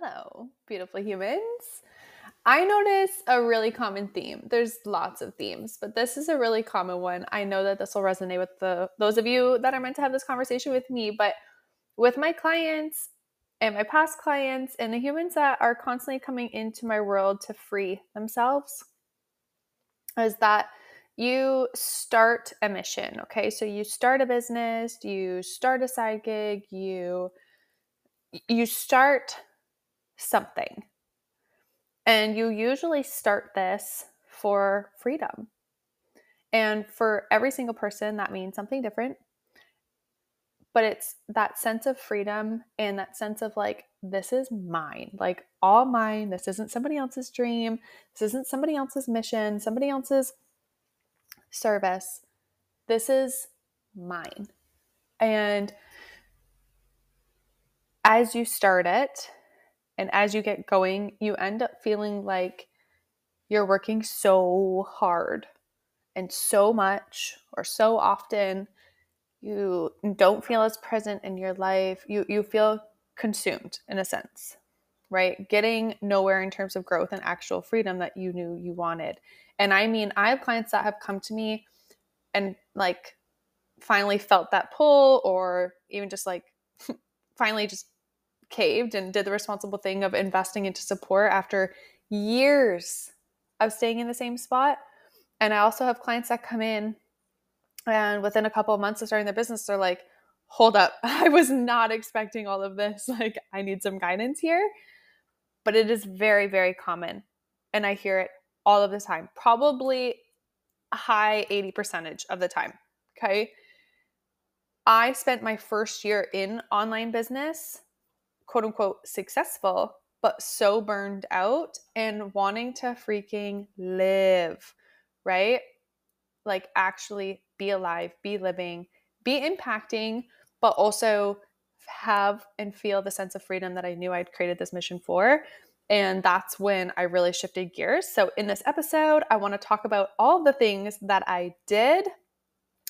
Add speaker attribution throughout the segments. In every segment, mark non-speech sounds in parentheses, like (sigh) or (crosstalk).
Speaker 1: Hello, beautiful humans. I notice a really common theme. There's lots of themes, but this is a really common one. I know that this will resonate with the those of you that are meant to have this conversation with me, but with my clients and my past clients and the humans that are constantly coming into my world to free themselves is that you start a mission, okay? So you start a business, you start a side gig, you you start something. And you usually start this for freedom. And for every single person, that means something different. But it's that sense of freedom and that sense of like, this is mine, like all mine. This isn't somebody else's dream. This isn't somebody else's mission, somebody else's service. This is mine. And as you start it, and as you get going, you end up feeling like you're working so hard and so much or so often. You don't feel as present in your life. You, you feel consumed in a sense, right? Getting nowhere in terms of growth and actual freedom that you knew you wanted. And I mean, I have clients that have come to me and like finally felt that pull or even just like (laughs) finally just caved and did the responsible thing of investing into support after years of staying in the same spot. And I also have clients that come in and within a couple of months of starting their business, they're like, hold up, (laughs) I was not expecting all of this. (laughs) Like, I need some guidance here. But it is very, very common. And I hear it all of the time, probably a high 80 percentage of the time. Okay. I spent my first year in online business quote unquote successful, but so burned out and wanting to freaking live, right? Like actually be alive, be living, be impacting, but also have and feel the sense of freedom that I knew I'd created this mission for. And that's when I really shifted gears. So, in this episode, I want to talk about all the things that I did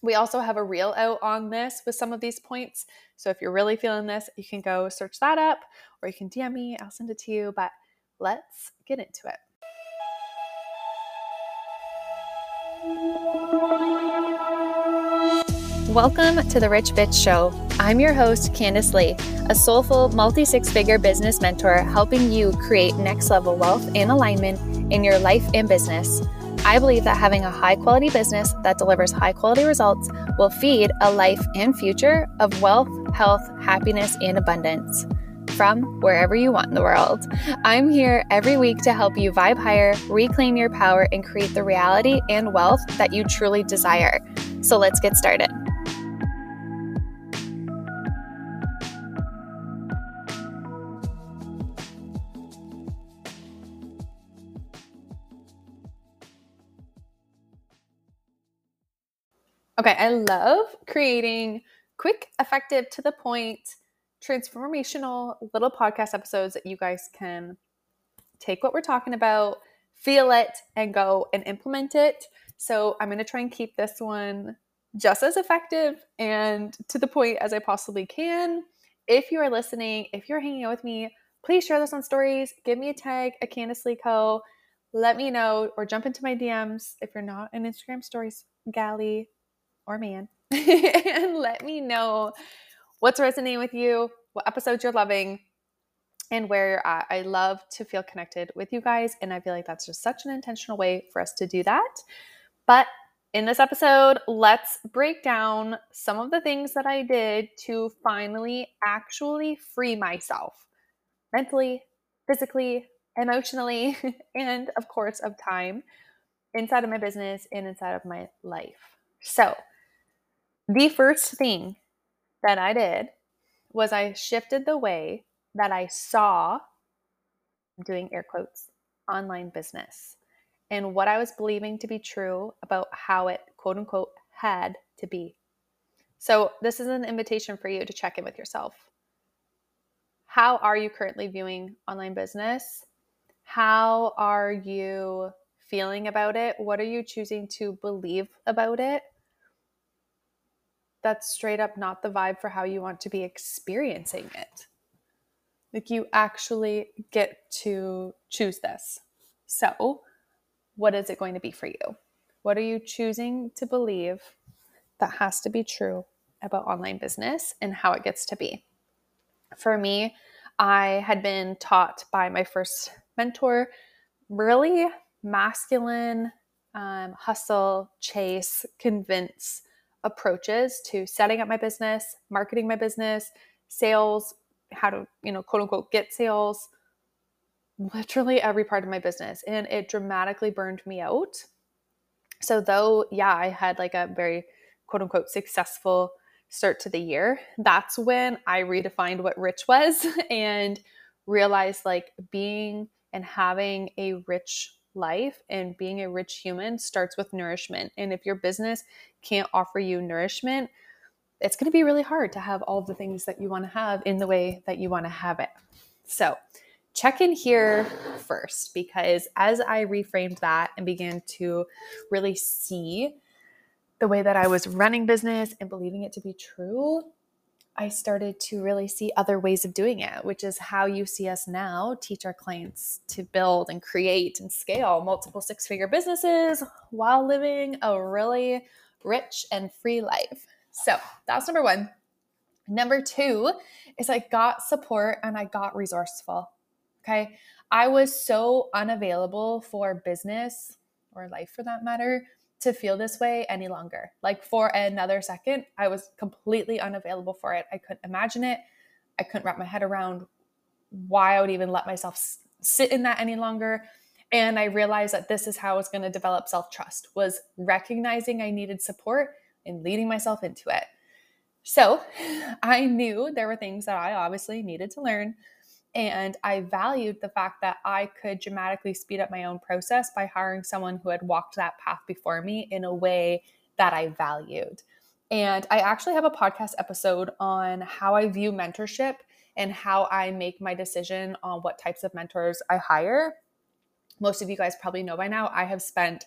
Speaker 1: we also have a reel out on this with some of these points. So if you're really feeling this, you can go search that up or you can DM me, I'll send it to you. But let's get into it. Welcome to the Rich Bitch Show. I'm your host, Kandice Lea, a soulful multi six figure business mentor helping you create next level wealth and alignment in your life and business. I believe that having a high quality business that delivers high quality results will feed a life and future of wealth, health, happiness, and abundance from wherever you want in the world. I'm here every week to help you vibe higher, reclaim your power, and create the reality and wealth that you truly desire. So let's get started. Okay, I love creating quick, effective, to the point, transformational little podcast episodes that you guys can take what we're talking about, feel it, and go and implement it. So I'm going to try and keep this one just as effective and to the point as I possibly can. If you are listening, if you're hanging out with me, please share this on stories. Give me a tag, a Kandice Lea Co. Let me know or jump into my DMs if you're not an Instagram stories galley or man (laughs) and let me know what's resonating with you, what episodes you're loving, and where you're at. I love to feel connected with you guys, and I feel like that's just such an intentional way for us to do that. But in this episode, let's break down some of the things that I did to finally actually free myself mentally, physically, emotionally, (laughs) and of course, of time inside of my business and inside of my life. So, the first thing that I did was I shifted the way that I saw doing air quotes online business and what I was believing to be true about how it quote unquote had to be. So, this is an invitation for you to check in with yourself. How are you currently viewing online business? How are you feeling about it? What are you choosing to believe about it? That's straight up not the vibe for how you want to be experiencing it. Like you actually get to choose this. So, what is it going to be for you? What are you choosing to believe that has to be true about online business and how it gets to be? For me, I had been taught by my first mentor really masculine um, hustle, chase, convince approaches to setting up my business, marketing my business, sales, how to, you know, quote unquote, get sales, literally every part of my business. And it dramatically burned me out. So, though, yeah, I had like a very quote unquote successful start to the year, that's when I redefined what rich was (laughs) and realized like being and having a rich life and being a rich human starts with nourishment. And if your business can't offer you nourishment, it's going to be really hard to have all the things that you want to have in the way that you want to have it. So, check in here first because as I reframed that and began to really see the way that I was running business and believing it to be true, I started to really see other ways of doing it, which is how you see us now teach our clients to build and create and scale multiple six figure businesses while living a really rich and free life. So that's number one. Number two is I got support and I got resourceful. Okay. I was so unavailable for business or life for that matter to feel this way any longer. Like for another second, I was completely unavailable for it. I couldn't imagine it. I couldn't wrap my head around why I would even let myself sit in that any longer. And I realized that this is how I was going to develop self-trust was recognizing I needed support and leading myself into it. So, (laughs) I knew there were things that I obviously needed to learn and I valued the fact that I could dramatically speed up my own process by hiring someone who had walked that path before me in a way that I valued. And I actually have a podcast episode on how I view mentorship and how I make my decision on what types of mentors I hire. Most of you guys probably know by now, I have spent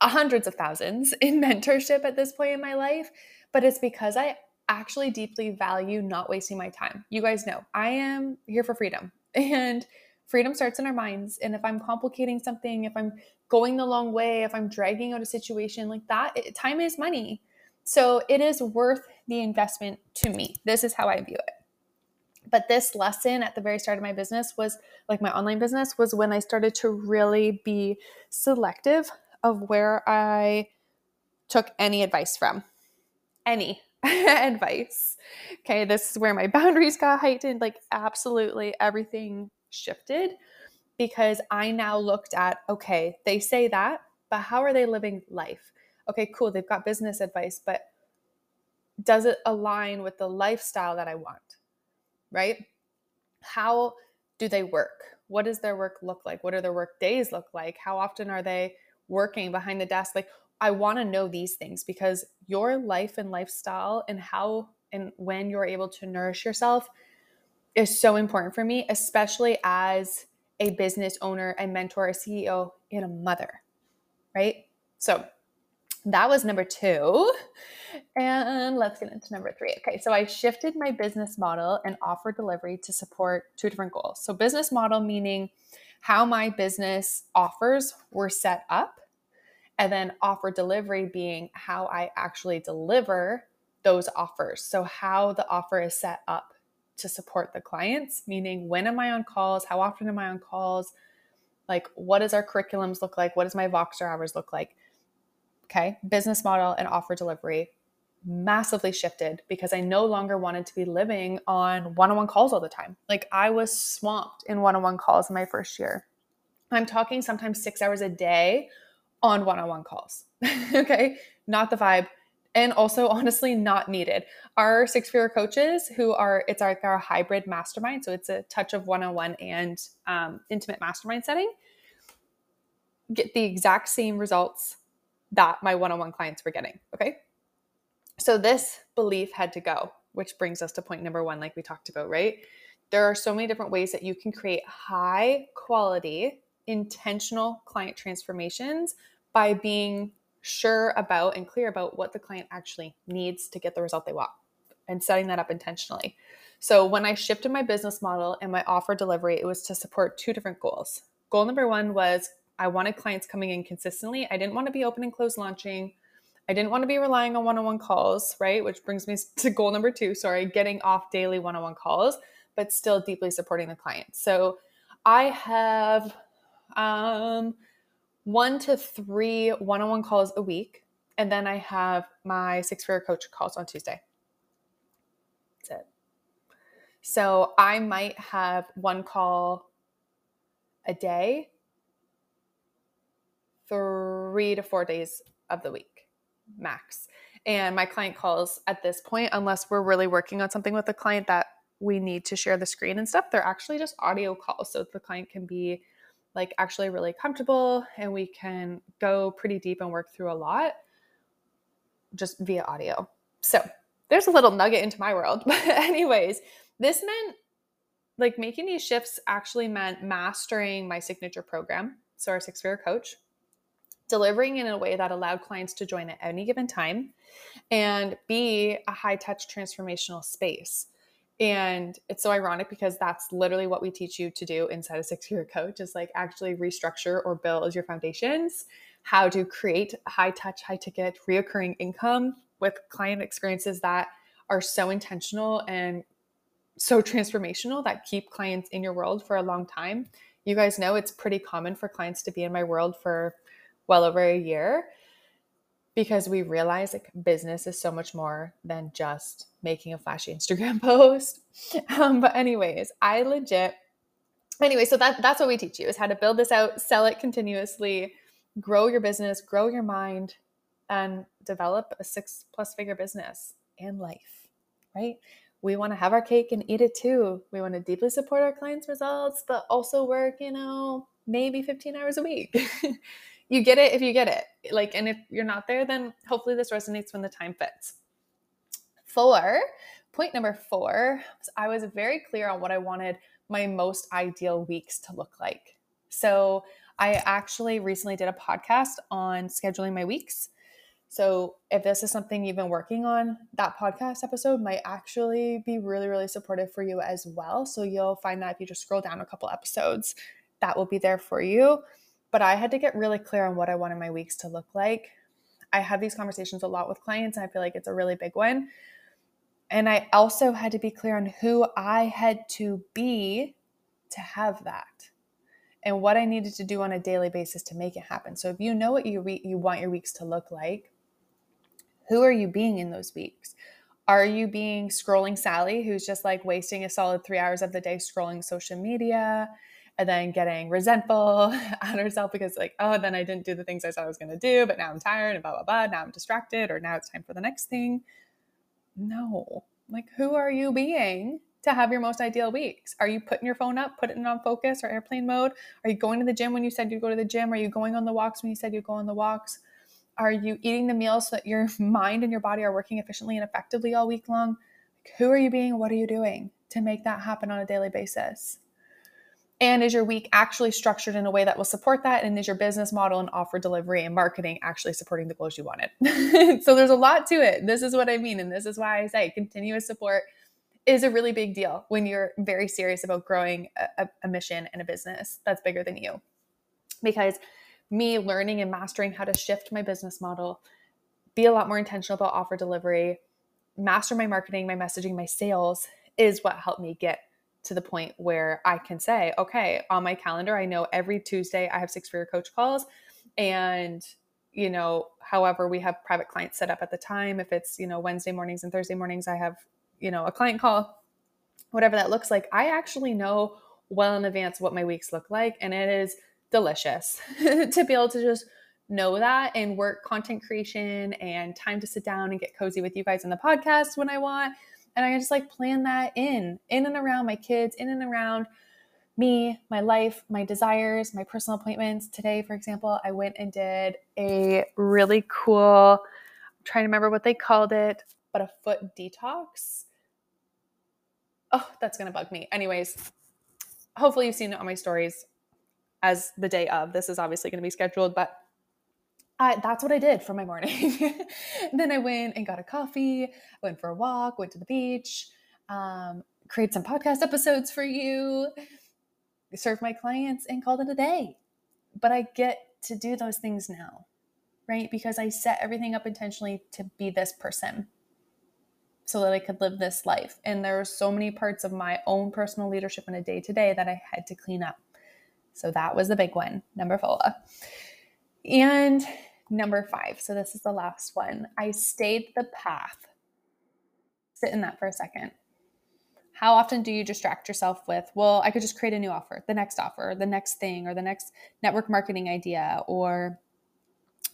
Speaker 1: hundreds of thousands (laughs) in mentorship at this point in my life, but it's because I actually deeply value not wasting my time. You guys know I am here for freedom, (laughs) and freedom starts in our minds. And if I'm complicating something, if I'm going the long way, if I'm dragging out a situation like that, it, time is money. So it is worth the investment to me. This is how I view it. But this lesson at the very start of my business was like my online business was when I started to really be selective of where I took any advice from. Any (laughs) advice. Okay, this is where my (laughs) boundaries got heightened. Like, absolutely everything shifted because I now looked at okay, they say that, but how are they living life? Okay, cool, they've got business advice, but does it align with the lifestyle that I want? Right? How do they work? What does their work look like? What do their work days look like? How often are they working behind the desk? Like, I want to know these things because your life and lifestyle and how and when you're able to nourish yourself is so important for me, especially as a business owner, a mentor, a CEO, and a mother, right? So that was number two. And let's get into number three. Okay, so I shifted my business model and offer delivery to support two different goals. So, business model meaning how my business offers were set up and then offer delivery being how I actually deliver those offers. So, how the offer is set up to support the clients, meaning when am I on calls? How often am I on calls? Like, what does our curriculums look like? What does my Voxer hours look like? Okay, business model and offer delivery massively shifted because I no longer wanted to be living on one on one calls all the time. Like, I was swamped in one on one calls in my first year. I'm talking sometimes six hours a day on one on one calls. (laughs) okay. Not the vibe. And also, honestly, not needed. Our six figure coaches, who are, it's like our, hybrid mastermind. So it's a touch of one on one and um, intimate mastermind setting, get the exact same results that my one on one clients were getting. Okay. So this belief had to go, which brings us to point number one, like we talked about, right? There are so many different ways that you can create high quality, intentional client transformations by being sure about and clear about what the client actually needs to get the result they want and setting that up intentionally. So when I shifted my business model and my offer delivery, it was to support two different goals. Goal number one was I wanted clients coming in consistently. I didn't want to be open and close launching. I didn't want to be relying on one on one calls, right? Which brings me (laughs) to goal number two sorry, getting off daily one on one calls, but still deeply supporting the client. So I have um, one to three one on one calls a week. And then I have my six figure coach calls on Tuesday. That's it. So I might have one call a day, three to four days of the week max. And my client calls at this point, unless we're really working on something with the client that we need to share the screen and stuff, they're actually just audio calls. So the client can be like actually really comfortable and we can go pretty deep and work through a lot just via audio. So there's a little nugget into my world. (laughs) But, anyways, this meant like making these shifts actually meant mastering my signature program. So, our six figure coach, delivering in a way that allowed clients to join at any given time and be a high touch transformational space. And it's so ironic because that's literally what we teach you to do inside a six year coach is like actually restructure or build your foundations, how to create high touch, high ticket, reoccurring income with client experiences that are so intentional and so transformational that keep clients in your world for a long time. You guys know it's pretty common for clients to be in my world for well over a year because we realize like business is so much more than just making a flashy (laughs) Instagram post. Um, but anyways, I legit anyway, so that that's what we teach you is how to build this out, sell it continuously, grow your business, grow your mind, and develop a six plus figure business and life, right? We want to have our cake and eat it too. We want to deeply support our clients' results, but also work, you know, maybe 15 hours a week. (laughs) you get it if you get it. Like, and if you're not there, then hopefully this resonates when the time fits. Four, point number four, I was very clear on what I wanted my most ideal weeks to look like. So I actually recently did a podcast on scheduling my weeks. So if this is something you've been working on, that podcast episode might actually be really, really supportive for you as well. So you'll find that if you just scroll down a couple episodes, that will be there for you but I had to get really clear on what I wanted my weeks to look like. I have these conversations a lot with clients, and I feel like it's a really big one. And I also had to be clear on who I had to be to have that and what I needed to do on a daily basis to make it happen. So if you know what you re- you want your weeks to look like, who are you being in those weeks? Are you being scrolling Sally, who's just like wasting a solid three hours of the day scrolling social media? And then getting resentful (laughs) at herself because like oh then i didn't do the things i said i was going to do but now i'm tired and blah blah blah. Now i'm distracted or now it's time for the next thing. No. Like who are you being to have your most ideal weeks? Are you putting your phone up putting it on focus or airplane mode? Are you going to the gym when you said you'd go to the gym? Are you going on the walks when you said you'd go on the walks? Are you eating the meals so that your (laughs) mind and your body are working efficiently and effectively all week long? Like, who are you being? What are you doing to make that happen on a daily basis and is your week actually structured in a way that will support that? And is your business model and offer delivery and marketing actually supporting the goals you wanted? (laughs) so there's a lot to it. This is what I mean. And this is why I say continuous support is a really big deal when you're very serious about growing a, a mission and a business that's bigger than you. Because me learning and mastering how to shift my business model, be a lot more intentional about offer delivery, master my marketing, my messaging, my sales is what helped me get to the point where I can say, okay, on my calendar, I know every Tuesday I have six figure coach calls. And, you know, however, we have private clients set up at the time. If it's, you know, Wednesday mornings and Thursday mornings, I have, you know, a client call, whatever that looks like. I actually know well in advance what my weeks look like. And it is delicious (laughs) to be able to just know that and work content creation and time to sit down and get cozy with you guys in the podcast when I want and I just like plan that in, in and around my kids, in and around me, my life, my desires, my personal appointments. Today, for example, I went and did a really cool, I'm trying to remember what they called it, but a foot detox. Oh, that's going to bug me. Anyways, hopefully you've seen it on my stories as the day of. This is obviously going to be scheduled, but I, that's what I did for my morning. (laughs) then I went and got a coffee, went for a walk, went to the beach, um, create some podcast episodes for you, serve my clients, and called it a day. But I get to do those things now, right? Because I set everything up intentionally to be this person so that I could live this life. And there were so many parts of my own personal leadership in a day to day that I had to clean up. So that was the big one, number four. And number five, so this is the last one. I stayed the path. Sit in that for a second. How often do you distract yourself with, well, I could just create a new offer, the next offer, the next thing, or the next network marketing idea, or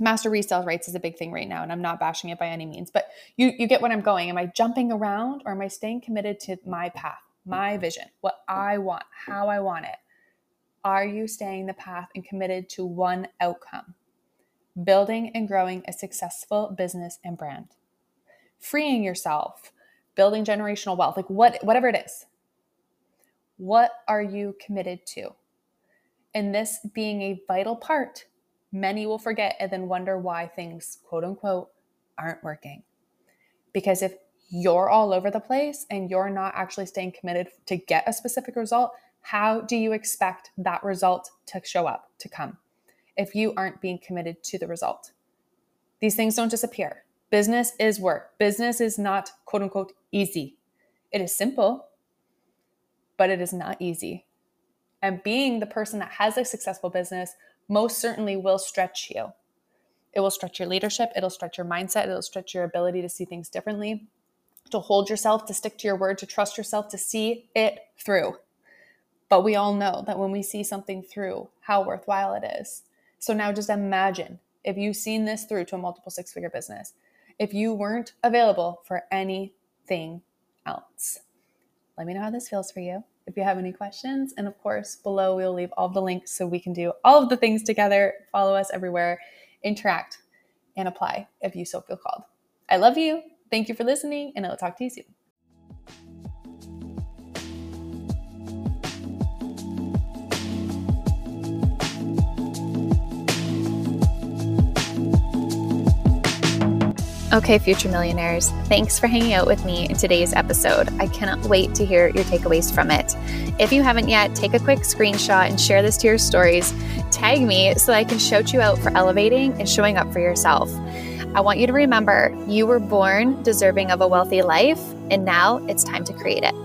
Speaker 1: master resale rights is a big thing right now and i'm not bashing it by any means but you you get what i'm going am i jumping around or am i staying committed to my path my vision what i want how i want it are you staying the path and committed to one outcome building and growing a successful business and brand. Freeing yourself building generational wealth like what whatever it is. What are you committed to? And this being a vital part many will forget and then wonder why things, quote unquote, aren't working. Because if you're all over the place and you're not actually staying committed to get a specific result, how do you expect that result to show up, to come, if you aren't being committed to the result? These things don't disappear. Business is work. Business is not, quote unquote, easy. It is simple, but it is not easy. And being the person that has a successful business most certainly will stretch you. It will stretch your leadership, it'll stretch your mindset, it'll stretch your ability to see things differently, to hold yourself, to stick to your word, to trust yourself, to see it through. But we all know that when we see something through, how worthwhile it is. So now just imagine if you've seen this through to a multiple six figure business, if you weren't available for anything else. Let me know how this feels for you if you have any questions. And of course, below we'll leave all the links so we can do all of the things together. Follow us everywhere, interact, and apply if you so feel called. I love you. Thank you for listening, and I'll talk to you soon.
Speaker 2: Okay, future millionaires, thanks for hanging out with me in today's episode. I cannot wait to hear your takeaways from it. If you haven't yet, take a quick screenshot and share this to your stories. Tag me so I can shout you out for elevating and showing up for yourself. I want you to remember you were born deserving of a wealthy life, and now it's time to create it.